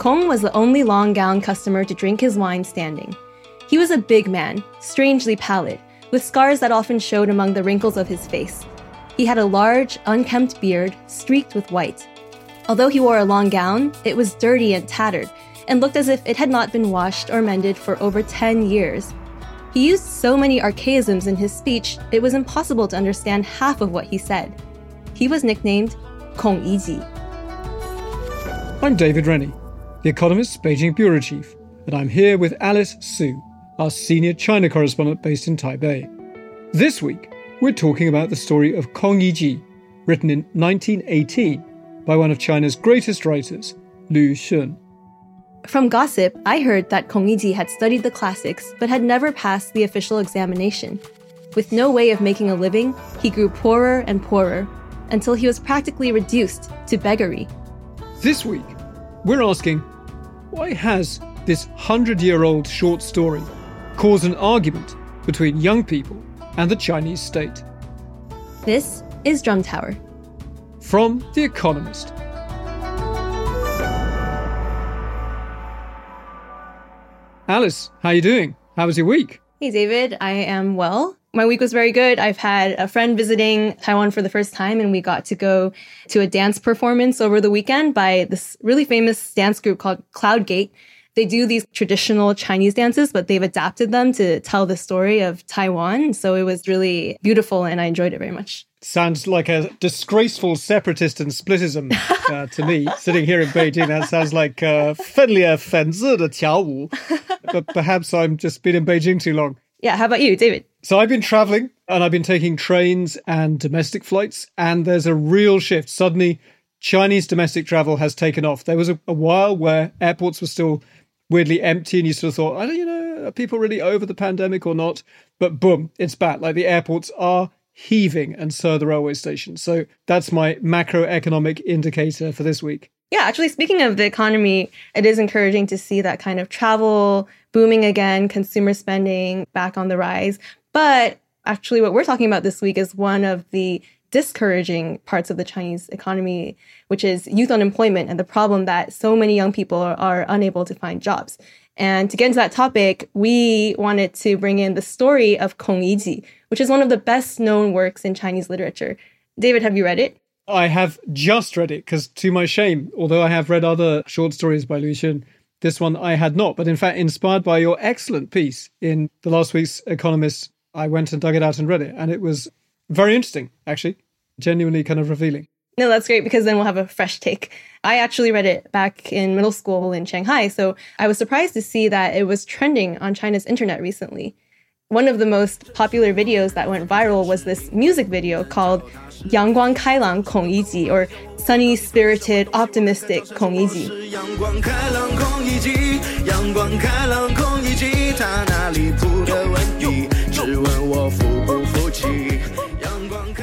Kong was the only long gown customer to drink his wine standing. He was a big man, strangely pallid, with scars that often showed among the wrinkles of his face. He had a large, unkempt beard streaked with white. Although he wore a long gown, it was dirty and tattered, and looked as if it had not been washed or mended for over 10 years. He used so many archaisms in his speech, it was impossible to understand half of what he said. He was nicknamed Kong Yiji. I'm David Rennie. The Economist's Beijing Bureau Chief, and I'm here with Alice Su, our senior China correspondent based in Taipei. This week, we're talking about the story of Kong Yiji, written in 1918 by one of China's greatest writers, Lu Xun. From gossip, I heard that Kong Yiji had studied the classics but had never passed the official examination. With no way of making a living, he grew poorer and poorer until he was practically reduced to beggary. This week, we're asking why has this hundred year old short story caused an argument between young people and the Chinese state? This is Drum Tower. From The Economist. Alice, how are you doing? How was your week? Hey, David. I am well My week was very good. I've had a friend visiting Taiwan for the first time, and we got to go to a dance performance over the weekend by this really famous dance group called Cloudgate. They do these traditional Chinese dances, but they've adapted them to tell the story of Taiwan. So it was really beautiful, and I enjoyed it very much. Sounds like a disgraceful separatist and splitism uh, to me. Sitting here in Beijing, that sounds like uh, 分裂分子的跳舞. But perhaps I'm just been in Beijing too long. Yeah, how about you, David? So I've been traveling and I've been taking trains and domestic flights, and there's a real shift. Suddenly, Chinese domestic travel has taken off. There was a, a while where airports were still weirdly empty, and you sort of thought, I don't, you know, are people really over the pandemic or not? But boom, it's back. Like the airports are heaving, and so are the railway stations. So that's my macroeconomic indicator for this week. Yeah, actually, speaking of the economy, it is encouraging to see that kind of travel booming again, consumer spending back on the rise. But actually, what we're talking about this week is one of the discouraging parts of the Chinese economy, which is youth unemployment and the problem that so many young people are, are unable to find jobs. And to get into that topic, we wanted to bring in the story of Kong Yiji, which is one of the best known works in Chinese literature. David, have you read it? I have just read it because, to my shame, although I have read other short stories by Lu Xun, this one I had not. But in fact, inspired by your excellent piece in the last week's Economist, I went and dug it out and read it. And it was very interesting, actually, genuinely kind of revealing. No, that's great because then we'll have a fresh take. I actually read it back in middle school in Shanghai. So I was surprised to see that it was trending on China's internet recently. One of the most popular videos that went viral was this music video called 阳光开朗孔乙己 or sunny spirited optimistic 孔乙己。阳光开朗孔乙己，阳光开朗孔乙己，他哪里出的问题？只问我服不服气。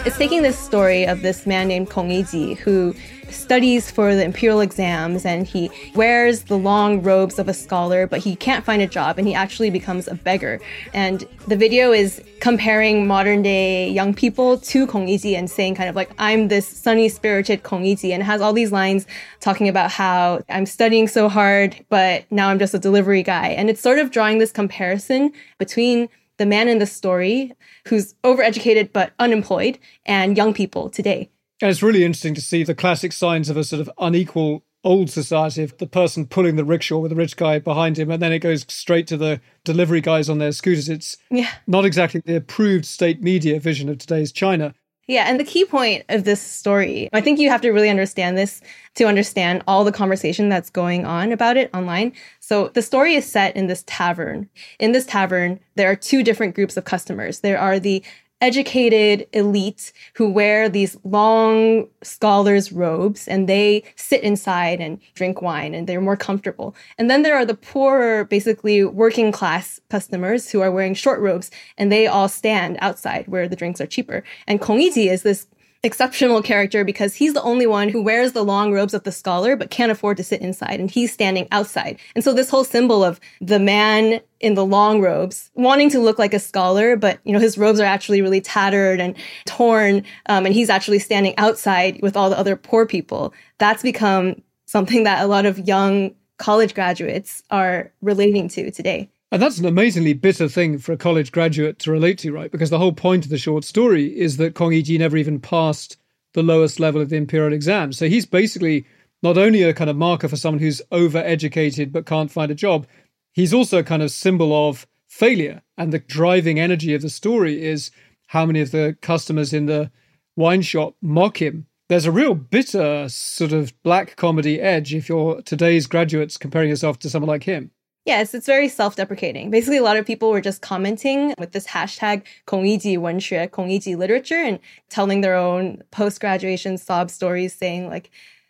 It's taking this story of this man named Kong Yiji who studies for the imperial exams and he wears the long robes of a scholar, but he can't find a job and he actually becomes a beggar. And the video is comparing modern day young people to Kong and saying kind of like, I'm this sunny spirited Kong and has all these lines talking about how I'm studying so hard, but now I'm just a delivery guy. And it's sort of drawing this comparison between the man in the story who's overeducated but unemployed and young people today. And it's really interesting to see the classic signs of a sort of unequal old society of the person pulling the rickshaw with the rich guy behind him, and then it goes straight to the delivery guys on their scooters. It's Yeah. not exactly the approved state media vision of today's China. Yeah, and the key point of this story, I think you have to really understand this to understand all the conversation that's going on about it online. So the story is set in this tavern. In this tavern, there are two different groups of customers. There are the educated elite who wear these long scholars' robes and they sit inside and drink wine and they're more comfortable. And then there are the poorer, basically working class customers who are wearing short robes and they all stand outside where the drinks are cheaper. And Kong Yiji is this exceptional character because he's the only one who wears the long robes of the scholar but can't afford to sit inside and he's standing outside. And so this whole symbol of the man in the long robes wanting to look like a scholar but you know his robes are actually really tattered and torn um, and he's actually standing outside with all the other poor people. That's become something that a lot of young college graduates are relating to today. And that's an amazingly bitter thing for a college graduate to relate to, right? Because the whole point of the short story is that Kong Yiji never even passed the lowest level of the imperial exam. So he's basically not only a kind of marker for someone who's overeducated but can't find a job, he's also a kind of symbol of failure. And the driving energy of the story is how many of the customers in the wine shop mock him. There's a real bitter sort of black comedy edge if you're today's graduates comparing yourself to someone like him. Yes, it's very self-deprecating. Basically, a lot of people were just commenting with this hashtag 孔乙己文学, Kong Yiji literature, and telling their own post-graduation sob stories saying like,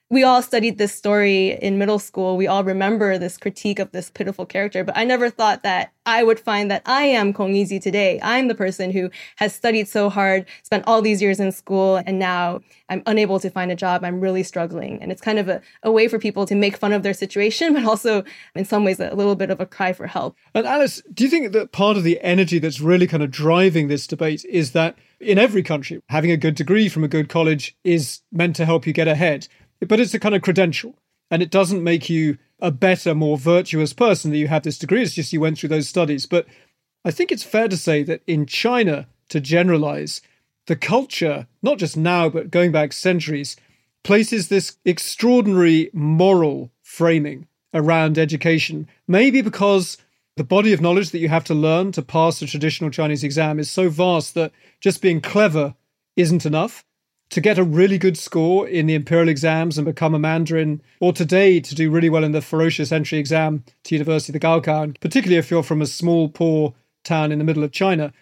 we all studied this story in middle school. We all remember this critique of this pitiful character, but I never thought that I would find that I am Kong Yiji today. I'm the person who has studied so hard, spent all these years in school, and now I'm unable to find a job. I'm really struggling. And it's kind of a, a way for people to make fun of their situation, but also in some ways a little bit of a cry for help. And Alice, do you think that part of the energy that's really kind of driving this debate is that in every country, having a good degree from a good college is meant to help you get ahead? But it's a kind of credential and it doesn't make you a better, more virtuous person that you have this degree. It's just you went through those studies. But I think it's fair to say that in China, to generalize, the culture, not just now, but going back centuries, places this extraordinary moral framing around education. Maybe because the body of knowledge that you have to learn to pass a traditional Chinese exam is so vast that just being clever isn't enough to get a really good score in the imperial exams and become a mandarin, or today to do really well in the ferocious entry exam to University of the Gaokao, particularly if you're from a small, poor town in the middle of China,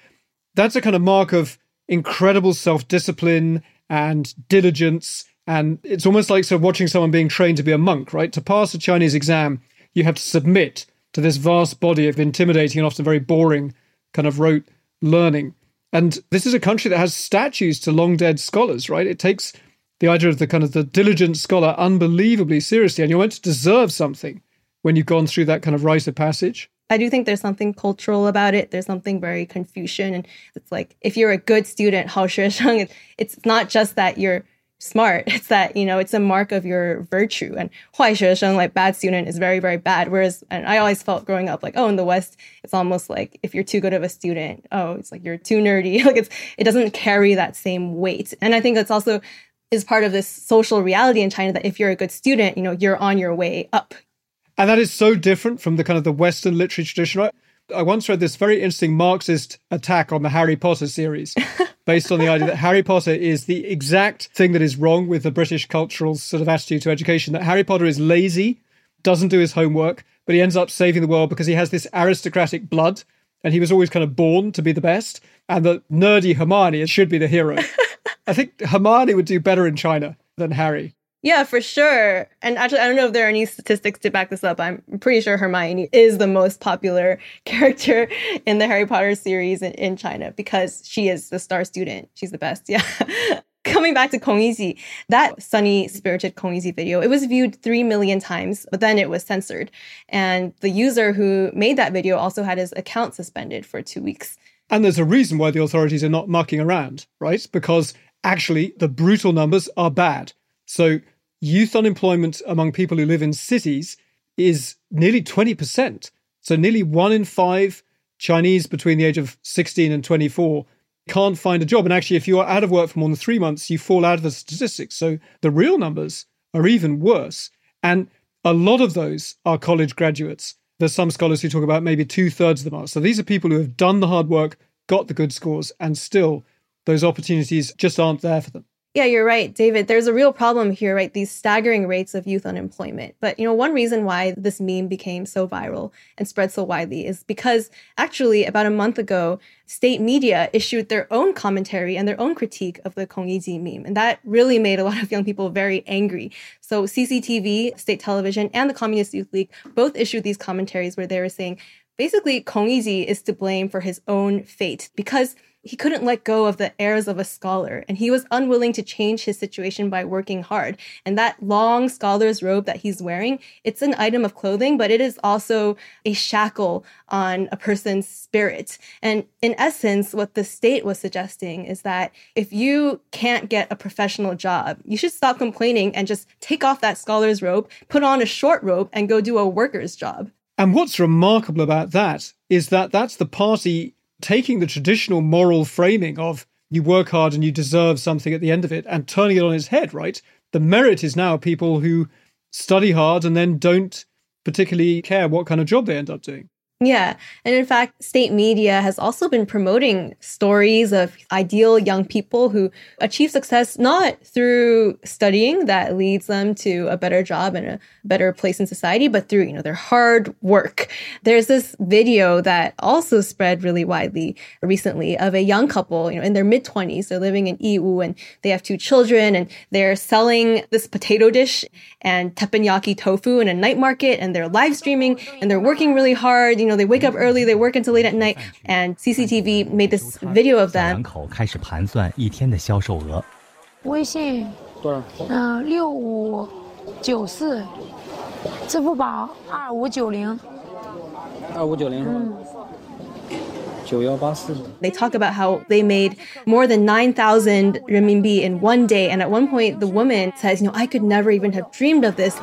that's a kind of mark of incredible self discipline and diligence. And it's almost like sort of watching someone being trained to be a monk, right? To pass a Chinese exam, you have to submit to this vast body of intimidating and often very boring kind of rote learning. And this is a country that has statues to long dead scholars, right? It takes the idea of the kind of the diligent scholar unbelievably seriously, and you're meant to deserve something when you've gone through that kind of rite of passage. I do think there's something cultural about it. There's something very Confucian, and it's like if you're a good student, Hao Sheng, it's not just that you're smart. It's that, you know, it's a mark of your virtue. And 坏学生, like bad student, is very, very bad. Whereas, and I always felt growing up like, oh, in the West, it's almost like if you're too good of a student, oh, it's like you're too nerdy. like it's, it doesn't carry that same weight. And I think that's also is part of this social reality in China that if you're a good student, you know, you're on your way up. And that is so different from the kind of the Western literary tradition, right? I once read this very interesting Marxist attack on the Harry Potter series, based on the idea that Harry Potter is the exact thing that is wrong with the British cultural sort of attitude to education. That Harry Potter is lazy, doesn't do his homework, but he ends up saving the world because he has this aristocratic blood and he was always kind of born to be the best. And the nerdy Hermione should be the hero. I think Hermione would do better in China than Harry. Yeah, for sure. And actually, I don't know if there are any statistics to back this up. I'm pretty sure Hermione is the most popular character in the Harry Potter series in, in China because she is the star student. She's the best. Yeah. Coming back to Kong Yiji, that sunny spirited Kong Yiji video, it was viewed 3 million times, but then it was censored. And the user who made that video also had his account suspended for two weeks. And there's a reason why the authorities are not mucking around, right? Because actually the brutal numbers are bad. So youth unemployment among people who live in cities is nearly 20%. So nearly one in five Chinese between the age of 16 and 24 can't find a job. And actually, if you are out of work for more than three months, you fall out of the statistics. So the real numbers are even worse. And a lot of those are college graduates. There's some scholars who talk about maybe two thirds of them are. So these are people who have done the hard work, got the good scores, and still those opportunities just aren't there for them. Yeah, you're right, David. There's a real problem here, right? These staggering rates of youth unemployment. But, you know, one reason why this meme became so viral and spread so widely is because actually about a month ago, state media issued their own commentary and their own critique of the Kong Yiji meme. And that really made a lot of young people very angry. So CCTV, state television, and the Communist Youth League both issued these commentaries where they were saying, basically, Kong Yiji is to blame for his own fate because he couldn't let go of the airs of a scholar and he was unwilling to change his situation by working hard. And that long scholar's robe that he's wearing it's an item of clothing but it is also a shackle on a person's spirit. And in essence what the state was suggesting is that if you can't get a professional job you should stop complaining and just take off that scholar's robe put on a short robe and go do a worker's job. And what's remarkable about that is that that's the party taking the traditional moral framing of you work hard and you deserve something at the end of it and turning it on its head, right? The merit is now people who study hard and then don't particularly care what kind of job they end up doing. Yeah. And in fact, state media has also been promoting stories of ideal young people who achieve success not through studying that leads them to a better job and a better place in society, but through, you know, their hard work. There's this video that also spread really widely recently of a young couple, you know, in their mid 20s. They're living in Yiwu and they have two children and they're selling this potato dish and teppanyaki tofu in a night market and they're live streaming and they're working really hard you know, they wake up early, they work until late at night, and CCTV made this video of them. 口开始盘算一天的销售额。微信多少？嗯，六五九四，支付宝二五九零。二五九零是 吗？they talk about how they made more than 9,000 renminbi in one day. And at one point, the woman says, you know, I could never even have dreamed of this.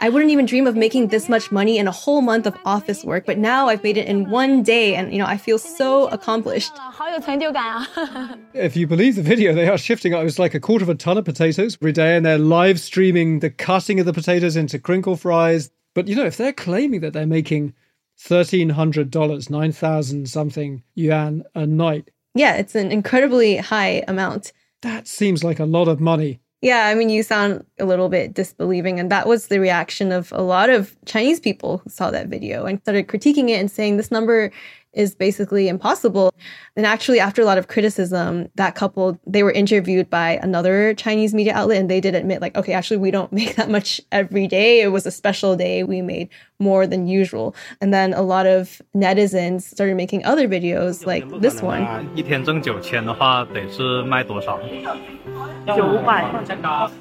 I wouldn't even dream of making this much money in a whole month of office work, but now I've made it in one day and you know, I feel so accomplished. if you believe the video, they are shifting it was like a quarter of a ton of potatoes every day and they're live streaming the cutting of the potatoes into crinkle fries. But you know, if they're claiming that they're making $1,300, 9,000 something yuan a night. Yeah, it's an incredibly high amount. That seems like a lot of money. Yeah, I mean, you sound a little bit disbelieving. And that was the reaction of a lot of Chinese people who saw that video and started critiquing it and saying this number is basically impossible. And actually, after a lot of criticism, that couple, they were interviewed by another Chinese media outlet and they did admit, like, okay, actually, we don't make that much every day. It was a special day. We made more than usual. And then a lot of netizens started making other videos like this one. 一天挣九千的话，得是卖多少？九百，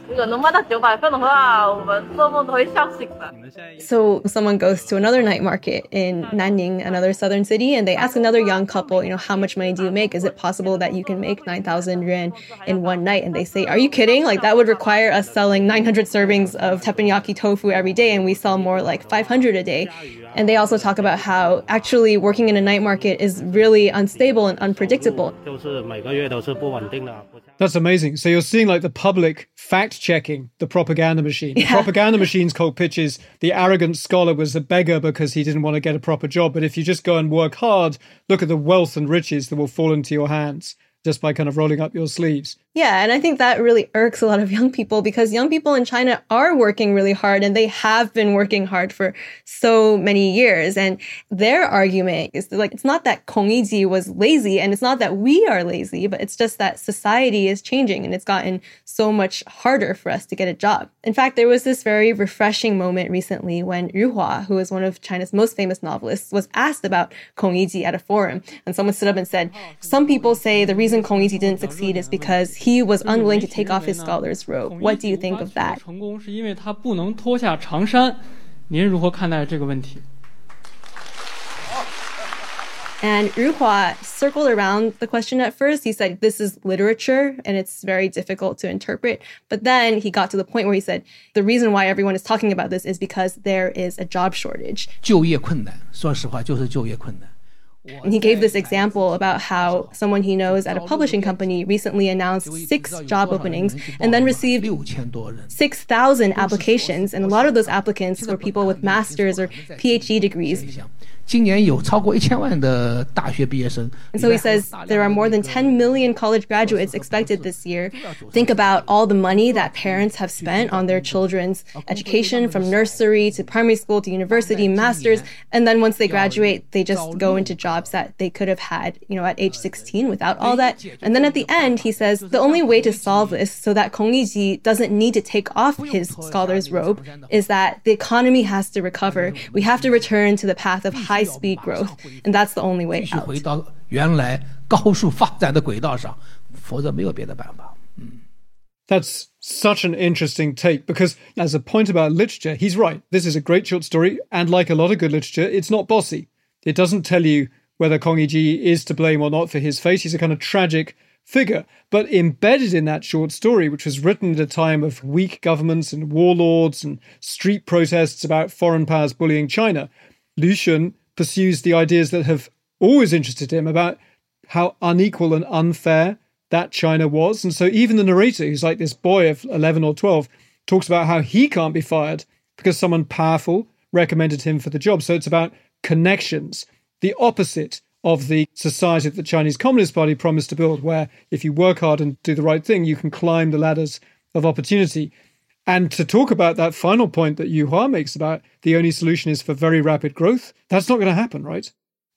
如果能卖到九百份的话，我们做梦都会笑醒的。So someone goes to another night market in Nanning, another southern city, and they ask another young couple, you know, how much money do you make? Is it possible that you can make 9,000 yuan in one night? And they say, are you kidding? Like that would require us selling 900 servings of teppanyaki tofu every day, and we sell more like 500 a day. And they also talk about how actually working in a night market is really unstable and unpredictable. That's amazing. So you're seeing like the public fact checking the propaganda machine. The propaganda machine's called pitches. The arrogant scholar was a beggar because he didn't want to get a proper job. But if you just go and work hard, look at the wealth and riches that will fall into your hands just by kind of rolling up your sleeves. Yeah, and I think that really irks a lot of young people because young people in China are working really hard and they have been working hard for so many years. And their argument is like, it's not that Kong Yiji was lazy and it's not that we are lazy, but it's just that society is changing and it's gotten so much harder for us to get a job. In fact, there was this very refreshing moment recently when Yu Hua, who is one of China's most famous novelists, was asked about Kong Yiji at a forum. And someone stood up and said, some people say the reason Kong Yiji didn't succeed is because he was unwilling to take off his scholar's robe. What do you think of that? and Yu Hua circled around the question at first. He said, This is literature and it's very difficult to interpret. But then he got to the point where he said, The reason why everyone is talking about this is because there is a job shortage. 就业困难,说实话,就是就业困难。and he gave this example about how someone he knows at a publishing company recently announced six job openings and then received 6,000 applications. And a lot of those applicants were people with master's or PhD degrees. And so he says there are more than 10 million college graduates expected this year. Think about all the money that parents have spent on their children's education from nursery to primary school to university, master's. And then once they graduate, they just go into jobs that they could have had, you know, at age 16 without all that. And then at the end, he says the only way to solve this so that Kong Yiji doesn't need to take off his scholar's robe is that the economy has to recover. We have to return to the path of high high speed growth, and that's the only way out. That's such an interesting take because, as a point about literature, he's right. This is a great short story, and like a lot of good literature, it's not bossy. It doesn't tell you whether Kong Yiji is to blame or not for his fate. He's a kind of tragic figure. But embedded in that short story, which was written at a time of weak governments and warlords and street protests about foreign powers bullying China, Lu Xun pursues the ideas that have always interested him about how unequal and unfair that China was. And so even the narrator, who's like this boy of 11 or 12, talks about how he can't be fired because someone powerful recommended him for the job. So it's about connections, the opposite of the society that the Chinese Communist Party promised to build, where if you work hard and do the right thing, you can climb the ladders of opportunity. And to talk about that final point that Yu Hua makes about the only solution is for very rapid growth, that's not going to happen, right?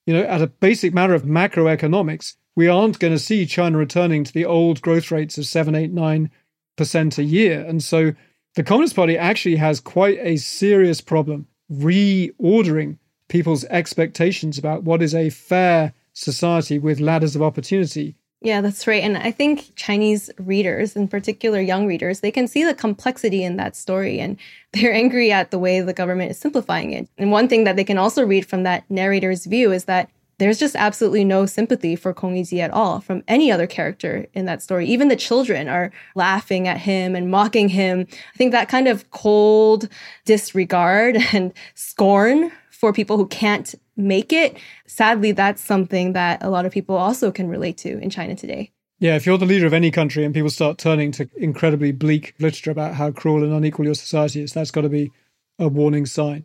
You know, at a basic matter of macroeconomics, we aren't going to see China returning to the old growth rates of 7, 8, 9% a year. And so the Communist Party actually has quite a serious problem reordering people's expectations about what is a fair society with ladders of opportunity yeah, that's right. And I think Chinese readers, in particular young readers, they can see the complexity in that story and they're angry at the way the government is simplifying it. And one thing that they can also read from that narrator's view is that there's just absolutely no sympathy for Kong Yiji at all from any other character in that story. Even the children are laughing at him and mocking him. I think that kind of cold disregard and scorn for people who can't make it. Sadly, that's something that a lot of people also can relate to in China today. Yeah, if you're the leader of any country and people start turning to incredibly bleak literature about how cruel and unequal your society is, that's got to be a warning sign.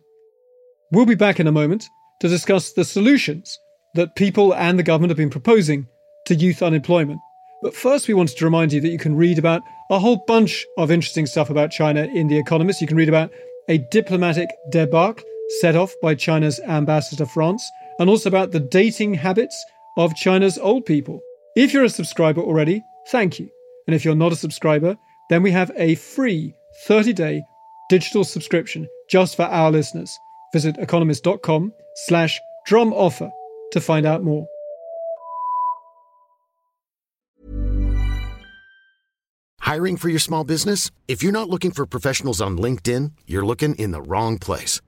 We'll be back in a moment to discuss the solutions that people and the government have been proposing to youth unemployment. But first, we wanted to remind you that you can read about a whole bunch of interesting stuff about China in The Economist. You can read about a diplomatic debacle set off by China's ambassador to France, and also about the dating habits of China's old people. If you're a subscriber already, thank you. And if you're not a subscriber, then we have a free 30 day digital subscription just for our listeners. Visit economist.com slash drum offer to find out more. Hiring for your small business? If you're not looking for professionals on LinkedIn, you're looking in the wrong place.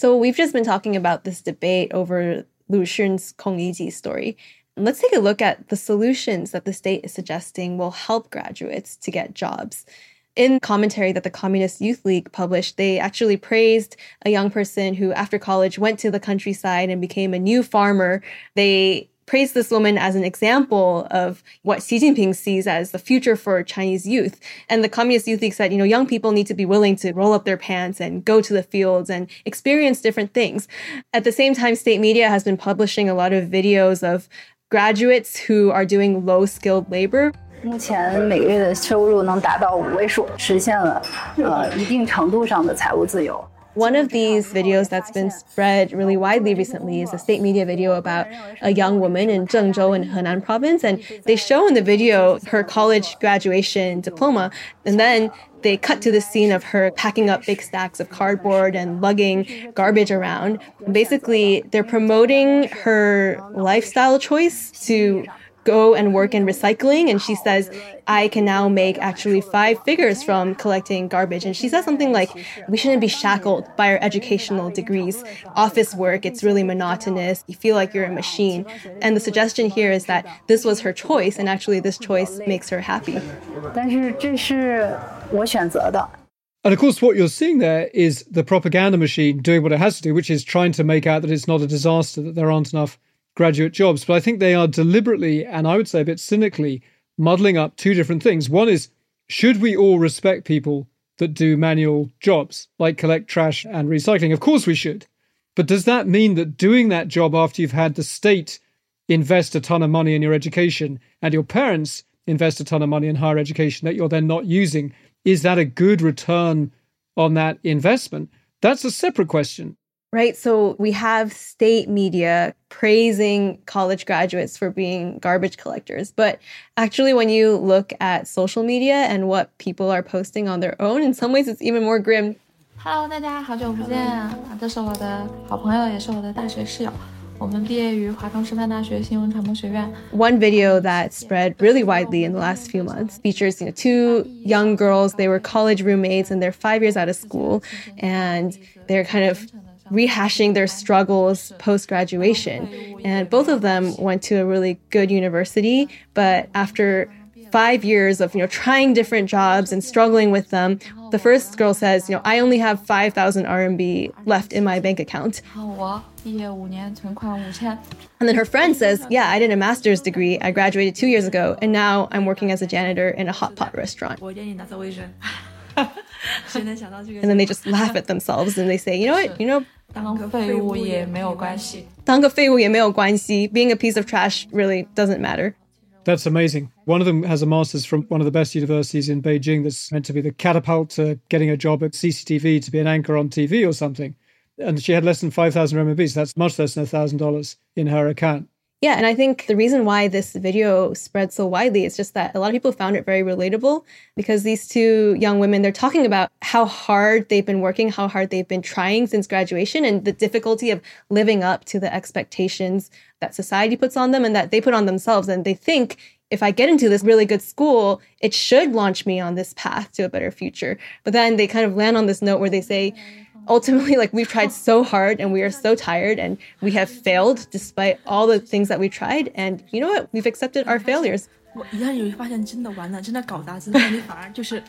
So we've just been talking about this debate over Lu Xun's Kong Yiji story. Let's take a look at the solutions that the state is suggesting will help graduates to get jobs. In commentary that the Communist Youth League published, they actually praised a young person who, after college, went to the countryside and became a new farmer. They praised this woman as an example of what Xi Jinping sees as the future for Chinese youth. And the Communist Youth League said, you know, young people need to be willing to roll up their pants and go to the fields and experience different things. At the same time, state media has been publishing a lot of videos of graduates who are doing low skilled labor. 目前每个月的收入能达到五位数，实现了呃一定程度上的财务自由。 One of these videos that's been spread really widely recently is a state media video about a young woman in Zhengzhou in Henan province. And they show in the video her college graduation diploma. And then they cut to the scene of her packing up big stacks of cardboard and lugging garbage around. Basically, they're promoting her lifestyle choice to go and work in recycling and she says i can now make actually five figures from collecting garbage. And she says something like we shouldn't be shackled by our educational degrees. Office work it's really monotonous. You feel like you're a machine. And the suggestion here is that this was her choice and actually this choice makes her happy. And of course, what you're seeing there is the propaganda machine doing what it has to do, which is trying to make out that it's not a disaster, that there aren't enough graduate jobs. But I think they are deliberately, and I would say a bit cynically, muddling up two different things. One is should we all respect people that do manual jobs, like collect trash and recycling? Of course we should. But does that mean that doing that job after you've had the state invest a ton of money in your education and your parents invest a ton of money in higher education that you're then not using, is that a good return on that investment? That's a separate question. Right. So we have state media praising college graduates for being garbage collectors. But actually, when you look at social media and what people are posting on their own, in some ways it's even more grim. Hello，大家好久不见啊！这是我的好朋友，也是我的大学室友。我们毕业于华东师范大学新闻传播学院。 One video that spread really widely in the last few months features you know, two young girls. They were college roommates and they're five years out of school, and they're kind of rehashing their struggles post graduation. And both of them went to a really good university, but after five years of you know trying different jobs and struggling with them the first girl says you know i only have 5000 rmb left in my bank account. And then her friend says yeah i did a master's degree. I graduated two years ago and now i'm working as a janitor in a hot pot restaurant. 我给你打扫卫生。谁能想到这个？ And then they just laugh at themselves and they say, You know what? You know, 当个废物也没有关系。当个废物也没有关系. being a piece of trash really doesn't matter. That's amazing. One of them has a master's from one of the best universities in Beijing that's meant to be the catapult to getting a job at CCTV to be an anchor on TV or something. And she had less than 5,000 RMB, so that's much less than $1,000 in her account. Yeah, and I think the reason why this video spread so widely is just that a lot of people found it very relatable because these two young women, they're talking about how hard they've been working, how hard they've been trying since graduation, and the difficulty of living up to the expectations that society puts on them and that they put on themselves. And they think if I get into this really good school, it should launch me on this path to a better future. But then they kind of land on this note where they say, ultimately like we've tried so hard and we are so tired and we have failed despite all the things that we tried and you know what we've accepted our failures 我一旦有一发现真的完了，真的搞砸自己，你反而就是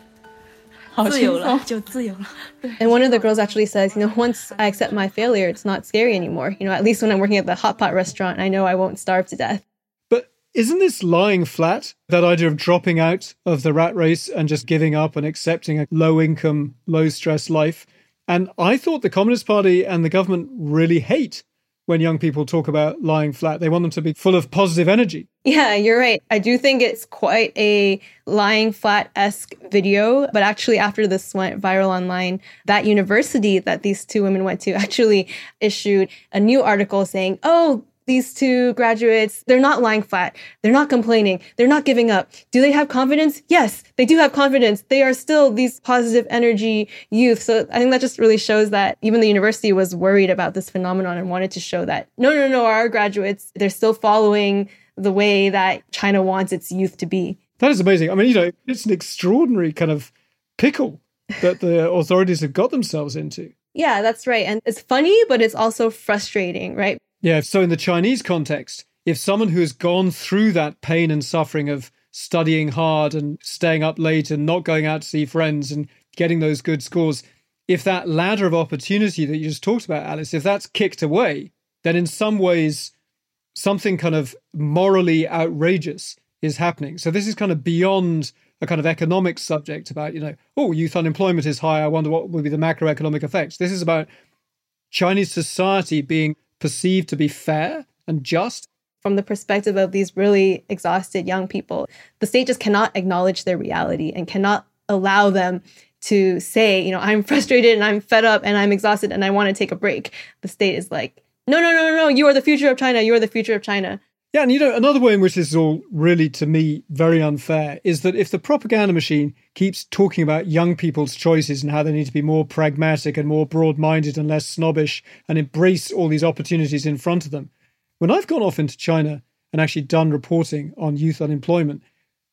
好自由了，轻松就自由了。 and one of the girls actually says you know once i accept my failure it's not scary anymore you know at least when i'm working at the hot pot restaurant i know i won't starve to death But isn't this lying flat? That idea of dropping out of the rat race and just giving up and accepting a low income, low stress life? And I thought the Communist Party and the government really hate when young people talk about lying flat. They want them to be full of positive energy. Yeah, you're right. I do think it's quite a lying flat esque video. But actually, after this went viral online, that university that these two women went to actually issued a new article saying, oh, these two graduates, they're not lying flat. They're not complaining. They're not giving up. Do they have confidence? Yes, they do have confidence. They are still these positive energy youth. So I think that just really shows that even the university was worried about this phenomenon and wanted to show that no, no, no, our graduates, they're still following the way that China wants its youth to be. That is amazing. I mean, you know, it's an extraordinary kind of pickle that the authorities have got themselves into. Yeah, that's right. And it's funny, but it's also frustrating, right? Yeah. So, in the Chinese context, if someone who has gone through that pain and suffering of studying hard and staying up late and not going out to see friends and getting those good scores, if that ladder of opportunity that you just talked about, Alice, if that's kicked away, then in some ways, something kind of morally outrageous is happening. So, this is kind of beyond a kind of economic subject about, you know, oh, youth unemployment is high. I wonder what will be the macroeconomic effects. This is about Chinese society being perceived to be fair and just. From the perspective of these really exhausted young people, the state just cannot acknowledge their reality and cannot allow them to say, you know, I'm frustrated and I'm fed up and I'm exhausted and I want to take a break. The state is like, no, no, no, no, no, you are the future of China. You are the future of China. Yeah, and you know, another way in which this is all really, to me, very unfair is that if the propaganda machine keeps talking about young people's choices and how they need to be more pragmatic and more broad minded and less snobbish and embrace all these opportunities in front of them, when I've gone off into China and actually done reporting on youth unemployment,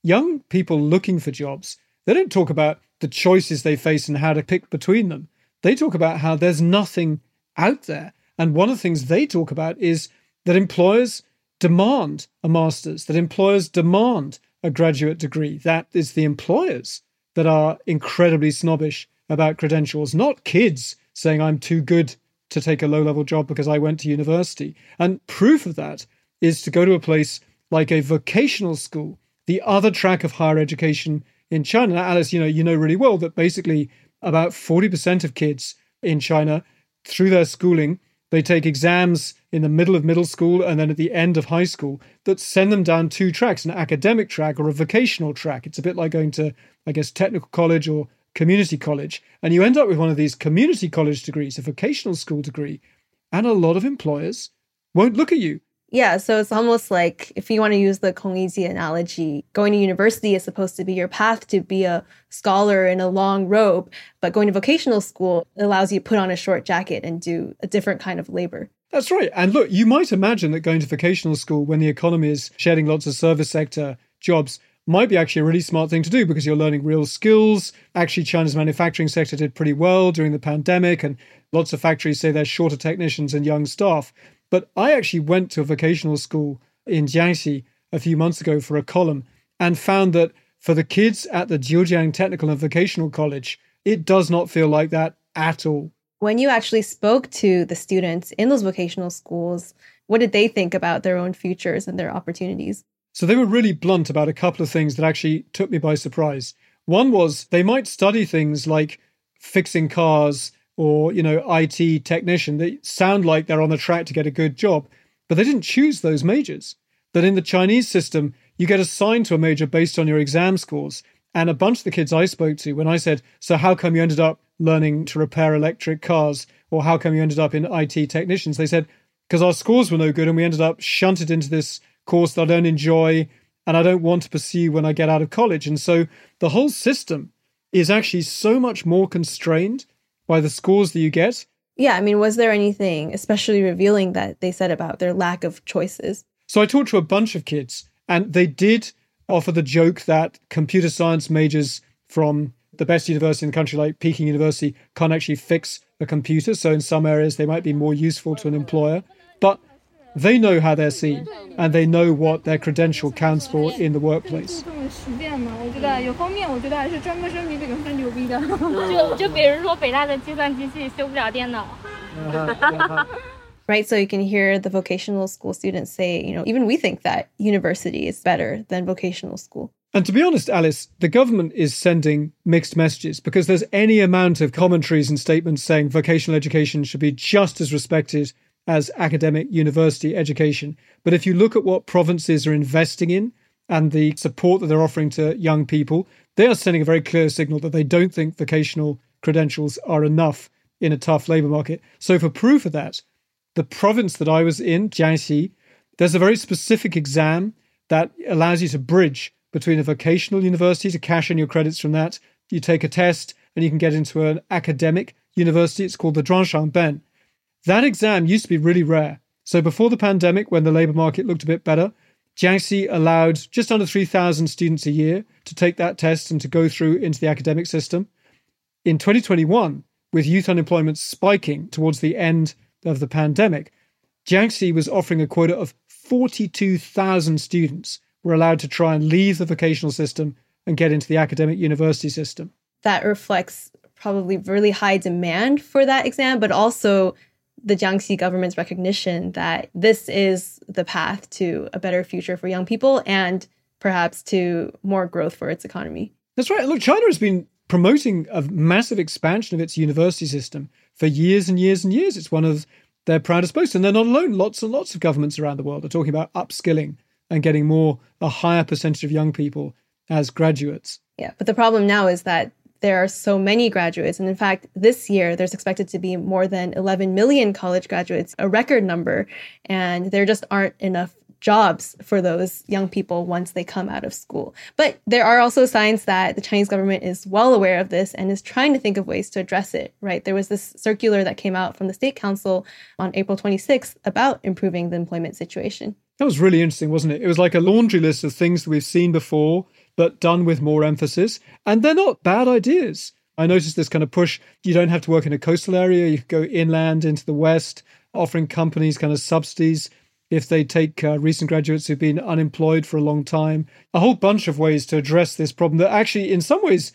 young people looking for jobs, they don't talk about the choices they face and how to pick between them. They talk about how there's nothing out there. And one of the things they talk about is that employers demand a master's, that employers demand a graduate degree. That is the employers that are incredibly snobbish about credentials, not kids saying, I'm too good to take a low level job because I went to university. And proof of that is to go to a place like a vocational school, the other track of higher education in China. Now, Alice, you know, you know really well that basically about 40% of kids in China through their schooling they take exams in the middle of middle school and then at the end of high school that send them down two tracks an academic track or a vocational track. It's a bit like going to, I guess, technical college or community college. And you end up with one of these community college degrees, a vocational school degree. And a lot of employers won't look at you. Yeah, so it's almost like if you want to use the Kong Yiji analogy, going to university is supposed to be your path to be a scholar in a long robe, but going to vocational school allows you to put on a short jacket and do a different kind of labor. That's right. And look, you might imagine that going to vocational school when the economy is shedding lots of service sector jobs might be actually a really smart thing to do because you're learning real skills. Actually, China's manufacturing sector did pretty well during the pandemic, and lots of factories say they're short of technicians and young staff. But I actually went to a vocational school in Jiangxi a few months ago for a column and found that for the kids at the Jiujiang Technical and Vocational College, it does not feel like that at all. When you actually spoke to the students in those vocational schools, what did they think about their own futures and their opportunities? So they were really blunt about a couple of things that actually took me by surprise. One was they might study things like fixing cars or you know IT technician they sound like they're on the track to get a good job but they didn't choose those majors that in the Chinese system you get assigned to a major based on your exam scores and a bunch of the kids I spoke to when I said so how come you ended up learning to repair electric cars or how come you ended up in IT technicians they said because our scores were no good and we ended up shunted into this course that I don't enjoy and I don't want to pursue when I get out of college and so the whole system is actually so much more constrained by the scores that you get. Yeah, I mean, was there anything especially revealing that they said about their lack of choices? So I talked to a bunch of kids, and they did offer the joke that computer science majors from the best university in the country, like Peking University, can't actually fix a computer. So in some areas, they might be more useful to an employer. But they know how they're seen and they know what their credential counts for in the workplace. Right, so you can hear the vocational school students say, you know, even we think that university is better than vocational school. And to be honest, Alice, the government is sending mixed messages because there's any amount of commentaries and statements saying vocational education should be just as respected as academic university education. But if you look at what provinces are investing in and the support that they're offering to young people, they are sending a very clear signal that they don't think vocational credentials are enough in a tough labor market. So, for proof of that, the province that I was in, Jiangxi, there's a very specific exam that allows you to bridge between a vocational university to cash in your credits from that. You take a test and you can get into an academic university. It's called the Zhuanshengben. That exam used to be really rare. So before the pandemic, when the labour market looked a bit better, Jiangxi allowed just under 3,000 students a year to take that test and to go through into the academic system. In 2021, with youth unemployment spiking towards the end of the pandemic, Jiangxi was offering a quota of 42,000 students were allowed to try and leave the vocational system and get into the academic university system. That reflects probably really high demand for that exam, but also the Jiangxi government's recognition that this is the path to a better future for young people and perhaps to more growth for its economy. That's right. Look, China has been promoting a massive expansion of its university system for years and years and years. It's one of their proudest boasts. And they're not alone. Lots and lots of governments around the world are talking about upskilling and getting more, a higher percentage of young people as graduates. Yeah. But the problem now is that there are so many graduates. And in fact, this year, there's expected to be more than 11 million college graduates, a record number. And there just aren't enough jobs for those young people once they come out of school. But there are also signs that the Chinese government is well aware of this and is trying to think of ways to address it, right? There was this circular that came out from the State Council on April 26th about improving the employment situation. That was really interesting, wasn't it? It was like a laundry list of things that we've seen before, but done with more emphasis. And they're not bad ideas. I noticed this kind of push. You don't have to work in a coastal area. You go inland into the west, offering companies kind of subsidies if they take uh, recent graduates who've been unemployed for a long time. A whole bunch of ways to address this problem that actually, in some ways,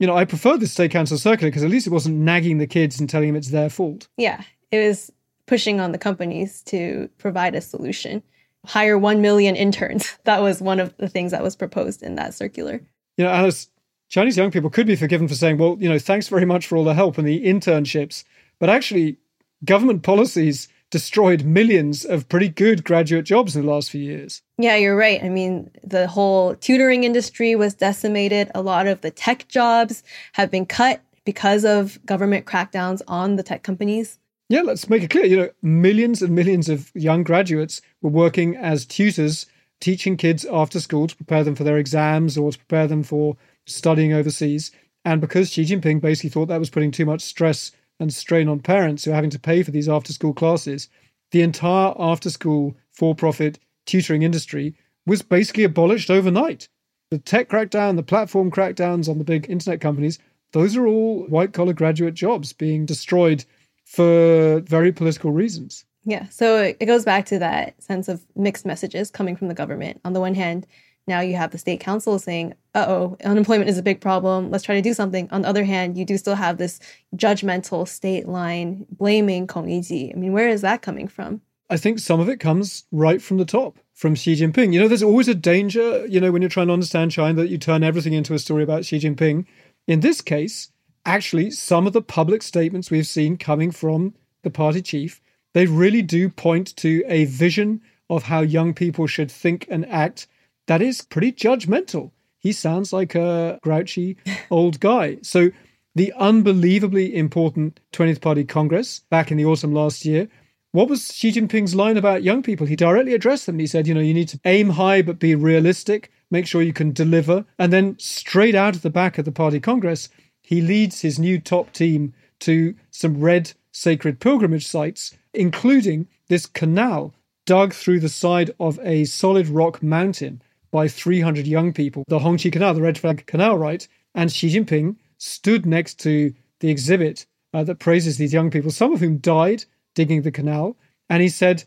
you know, I prefer the state council circular because at least it wasn't nagging the kids and telling them it's their fault. Yeah, it was pushing on the companies to provide a solution. Hire 1 million interns. That was one of the things that was proposed in that circular. You know, Alice, Chinese young people could be forgiven for saying, well, you know, thanks very much for all the help and the internships. But actually, government policies destroyed millions of pretty good graduate jobs in the last few years. Yeah, you're right. I mean, the whole tutoring industry was decimated. A lot of the tech jobs have been cut because of government crackdowns on the tech companies. Yeah, let's make it clear. You know, millions and millions of young graduates were working as tutors, teaching kids after school to prepare them for their exams or to prepare them for studying overseas. And because Xi Jinping basically thought that was putting too much stress and strain on parents who are having to pay for these after school classes, the entire after school for profit tutoring industry was basically abolished overnight. The tech crackdown, the platform crackdowns on the big internet companies, those are all white collar graduate jobs being destroyed for very political reasons. Yeah. So it goes back to that sense of mixed messages coming from the government. On the one hand, now you have the state council saying, uh oh, unemployment is a big problem. Let's try to do something. On the other hand, you do still have this judgmental state line blaming Kong Yiji. I mean, where is that coming from? I think some of it comes right from the top, from Xi Jinping. You know, there's always a danger, you know, when you're trying to understand China that you turn everything into a story about Xi Jinping. In this case, actually, some of the public statements we've seen coming from the party chief, they really do point to a vision of how young people should think and act that is pretty judgmental. He sounds like a grouchy old guy. So, the unbelievably important 20th Party Congress back in the autumn last year. What was Xi Jinping's line about young people? He directly addressed them. He said, you know, you need to aim high but be realistic, make sure you can deliver. And then, straight out of the back of the party Congress, he leads his new top team to some red sacred pilgrimage sites, including this canal dug through the side of a solid rock mountain by 300 young people, the Hongqi Canal, the Red Flag Canal, right? And Xi Jinping stood next to the exhibit uh, that praises these young people, some of whom died digging the canal. And he said,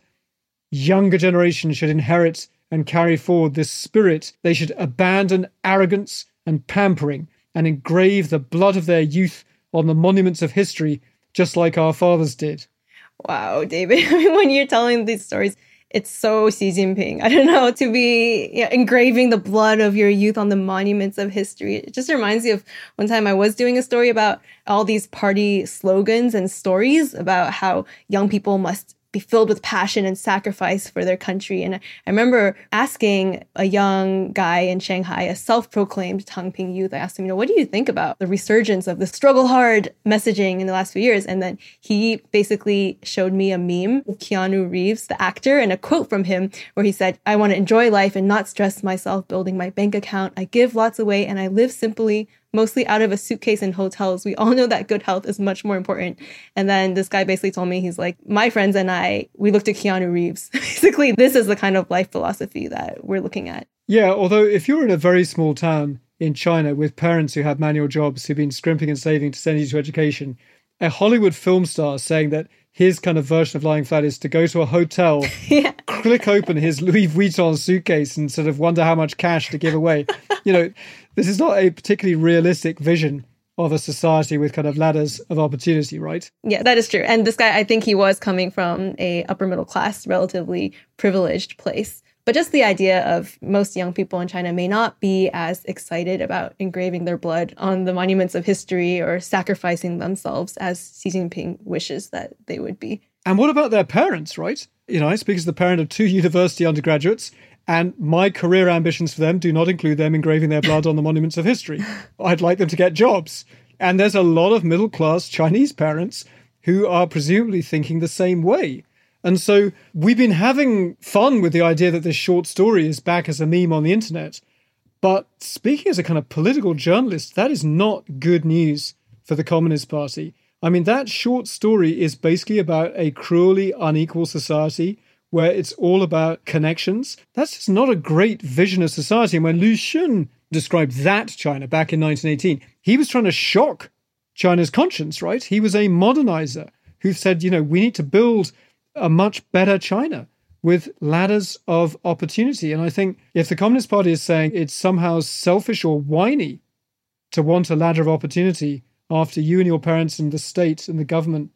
younger generations should inherit and carry forward this spirit. They should abandon arrogance and pampering and engrave the blood of their youth on the monuments of history, just like our fathers did. Wow, David. when you're telling these stories, it's so Xi Jinping. I don't know, to be know, engraving the blood of your youth on the monuments of history. It just reminds me of one time I was doing a story about all these party slogans and stories about how young people must be filled with passion and sacrifice for their country. And I remember asking a young guy in Shanghai, a self-proclaimed Tangping youth, I asked him, you know, what do you think about the resurgence of the struggle hard messaging in the last few years? And then he basically showed me a meme of Keanu Reeves, the actor, and a quote from him where he said, I want to enjoy life and not stress myself building my bank account. I give lots away and I live simply mostly out of a suitcase in hotels. We all know that good health is much more important. And then this guy basically told me, he's like, my friends and I, we looked at Keanu Reeves. basically, this is the kind of life philosophy that we're looking at. Yeah, although if you're in a very small town in China with parents who have manual jobs who've been scrimping and saving to send you to education, a Hollywood film star saying that his kind of version of lying flat is to go to a hotel, yeah. click open his Louis Vuitton suitcase, and sort of wonder how much cash to give away. you know, this is not a particularly realistic vision of a society with kind of ladders of opportunity, right? Yeah, that is true. And this guy, I think he was coming from a upper middle class, relatively privileged place. But just the idea of most young people in China may not be as excited about engraving their blood on the monuments of history or sacrificing themselves as Xi Jinping wishes that they would be. And what about their parents, right? You know, I speak as the parent of two university undergraduates, and my career ambitions for them do not include them engraving their blood on the monuments of history. I'd like them to get jobs. And there's a lot of middle class Chinese parents who are presumably thinking the same way. And so we've been having fun with the idea that this short story is back as a meme on the internet. But speaking as a kind of political journalist, that is not good news for the Communist Party. I mean, that short story is basically about a cruelly unequal society where it's all about connections. That's just not a great vision of society. And when Lu Xun described that China back in 1918, he was trying to shock China's conscience, right? He was a modernizer who said, you know, we need to build a much better China with ladders of opportunity. And I think if the Communist Party is saying it's somehow selfish or whiny to want a ladder of opportunity after you and your parents and the state and the government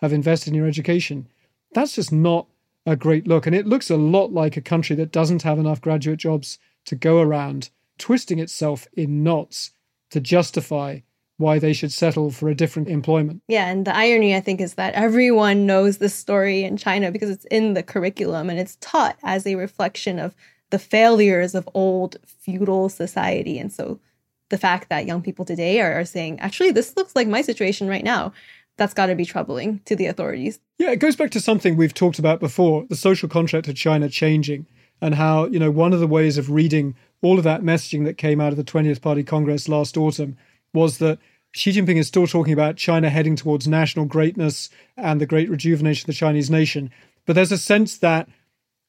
have invested in your education, that's just not a great look. And it looks a lot like a country that doesn't have enough graduate jobs to go around, twisting itself in knots to justify why they should settle for a different employment. Yeah, and the irony I think is that everyone knows this story in China because it's in the curriculum and it's taught as a reflection of the failures of old feudal society. And so the fact that young people today are, are saying, actually, this looks like my situation right now, that's got to be troubling to the authorities. Yeah, it goes back to something we've talked about before the social contract of China changing, and how, you know, one of the ways of reading all of that messaging that came out of the 20th Party Congress last autumn was that Xi Jinping is still talking about China heading towards national greatness and the great rejuvenation of the Chinese nation. But there's a sense that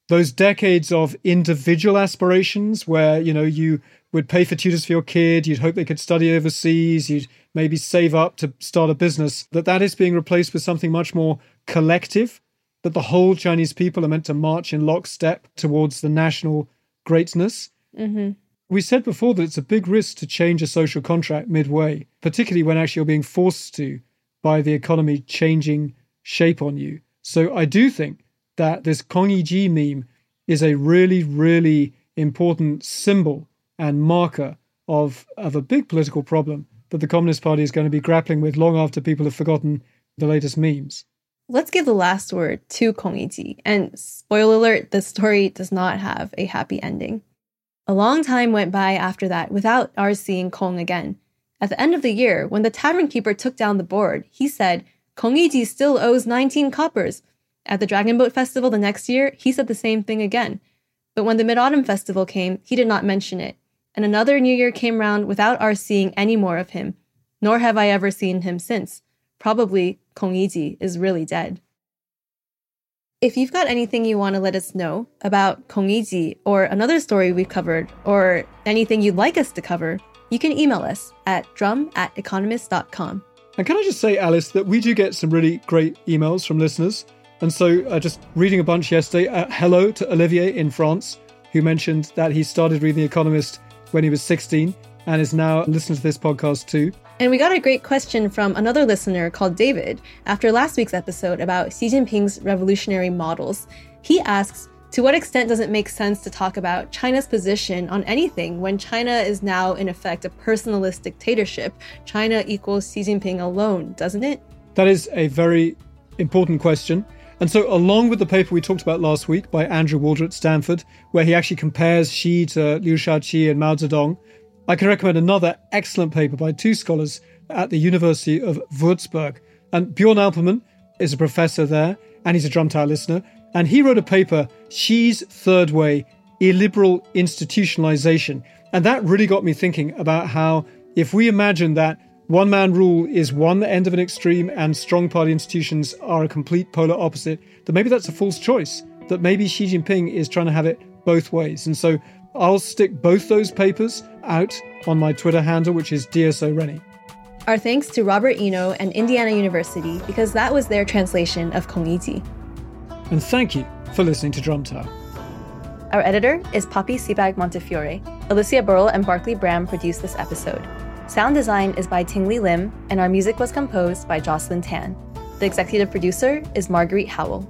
those decades of individual aspirations where, you know, you would pay for tutors for your kid, you'd hope they could study overseas, you'd maybe save up to start a business, that that is being replaced with something much more collective, that the whole Chinese people are meant to march in lockstep towards the national greatness. Mm-hmm. We said before that it's a big risk to change a social contract midway, particularly when actually you're being forced to by the economy changing shape on you. So I do think that this Kong Yiji meme is a really, really important symbol and marker of, of a big political problem that the Communist Party is going to be grappling with long after people have forgotten the latest memes. Let's give the last word to Kong Yiji. And spoiler alert, the story does not have a happy ending. A long time went by after that without our seeing Kong again. At the end of the year, when the tavern keeper took down the board, he said, Kong Yiji still owes 19 coppers. At the Dragon Boat Festival the next year, he said the same thing again. But when the Mid Autumn Festival came, he did not mention it and another new year came round without our seeing any more of him, nor have I ever seen him since. Probably Kong Yiji is really dead. If you've got anything you want to let us know about Kong Yiji or another story we've covered, or anything you'd like us to cover, you can email us at drum at economist.com. And can I just say, Alice, that we do get some really great emails from listeners. And so, uh, just reading a bunch yesterday, uh, hello to Olivier in France, who mentioned that he started reading The Economist when he was 16 and is now listening to this podcast too. And we got a great question from another listener called David after last week's episode about Xi Jinping's revolutionary models. He asks, to what extent does it make sense to talk about China's position on anything when China is now, in effect, a personalist dictatorship? China equals Xi Jinping alone, doesn't it? That is a very important question. And so, along with the paper we talked about last week by Andrew Walder at Stanford, where he actually compares Xi to Liu Shaoqi and Mao Zedong, I can recommend another excellent paper by two scholars at the University of Würzburg. And Bjorn Alpermann is a professor there, and he's a Drumtower listener. And he wrote a paper, Xi's Third Way Illiberal Institutionalization. And that really got me thinking about how, if we imagine that one man rule is one end of an extreme, and strong party institutions are a complete polar opposite. That maybe that's a false choice. That maybe Xi Jinping is trying to have it both ways. And so I'll stick both those papers out on my Twitter handle, which is DSO Rennie. Our thanks to Robert Eno and Indiana University because that was their translation of Kong Yiji. And thank you for listening to Drumtower. Our editor is Poppy Sebag Montefiore. Alicia Burrell and Barclay Bram produced this episode. Sound design is by Tingli Lim, and our music was composed by Jocelyn Tan. The executive producer is Marguerite Howell.